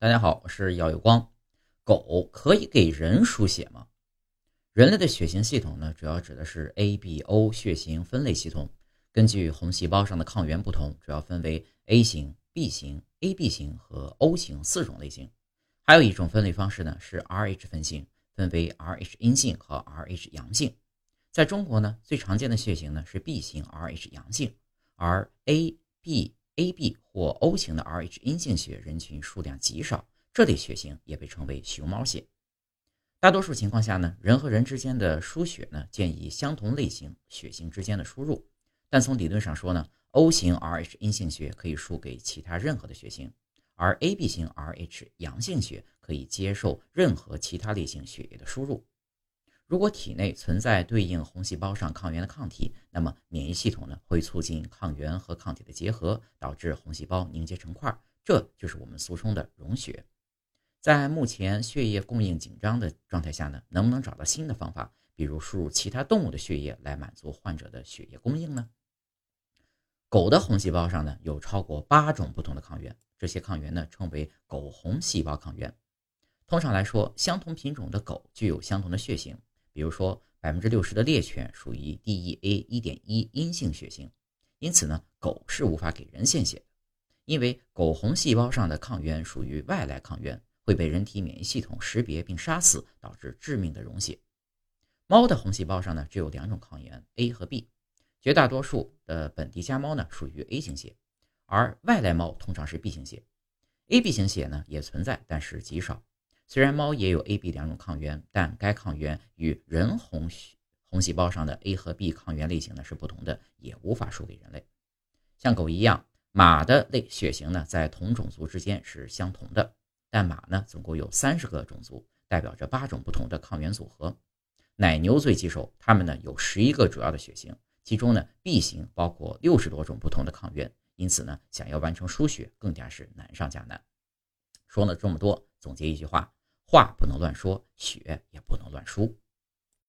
大家好，我是姚有光。狗可以给人输血吗？人类的血型系统呢，主要指的是 A、B、O 血型分类系统。根据红细胞上的抗原不同，主要分为 A 型、B 型、AB 型和 O 型四种类型。还有一种分类方式呢，是 Rh 分型，分为 Rh 阴性和 Rh 阳性。在中国呢，最常见的血型呢是 B 型 Rh 阳性，而 A、B。AB 或 O 型的 Rh 阴性血人群数量极少，这类血型也被称为熊猫血。大多数情况下呢，人和人之间的输血呢，建议相同类型血型之间的输入。但从理论上说呢，O 型 Rh 阴性血可以输给其他任何的血型，而 AB 型 Rh 阳性血可以接受任何其他类型血液的输入。如果体内存在对应红细胞上抗原的抗体，那么免疫系统呢会促进抗原和抗体的结合，导致红细胞凝结成块，这就是我们俗称的溶血。在目前血液供应紧张的状态下呢，能不能找到新的方法，比如输入其他动物的血液来满足患者的血液供应呢？狗的红细胞上呢有超过八种不同的抗原，这些抗原呢称为狗红细胞抗原。通常来说，相同品种的狗具有相同的血型。比如说，百分之六十的猎犬属于 DEA 一点一阴性血型，因此呢，狗是无法给人献血的，因为狗红细胞上的抗原属于外来抗原，会被人体免疫系统识别并杀死，导致致命的溶血。猫的红细胞上呢，只有两种抗原 A 和 B，绝大多数的本地家猫呢属于 A 型血，而外来猫通常是 B 型血。AB 型血呢也存在，但是极少。虽然猫也有 A、B 两种抗原，但该抗原与人红红细胞上的 A 和 B 抗原类型呢是不同的，也无法输给人类。像狗一样，马的类血型呢在同种族之间是相同的，但马呢总共有三十个种族，代表着八种不同的抗原组合。奶牛最棘手，它们呢有十一个主要的血型，其中呢 B 型包括六十多种不同的抗原，因此呢想要完成输血更加是难上加难。说了这么多，总结一句话。话不能乱说，血也不能乱输。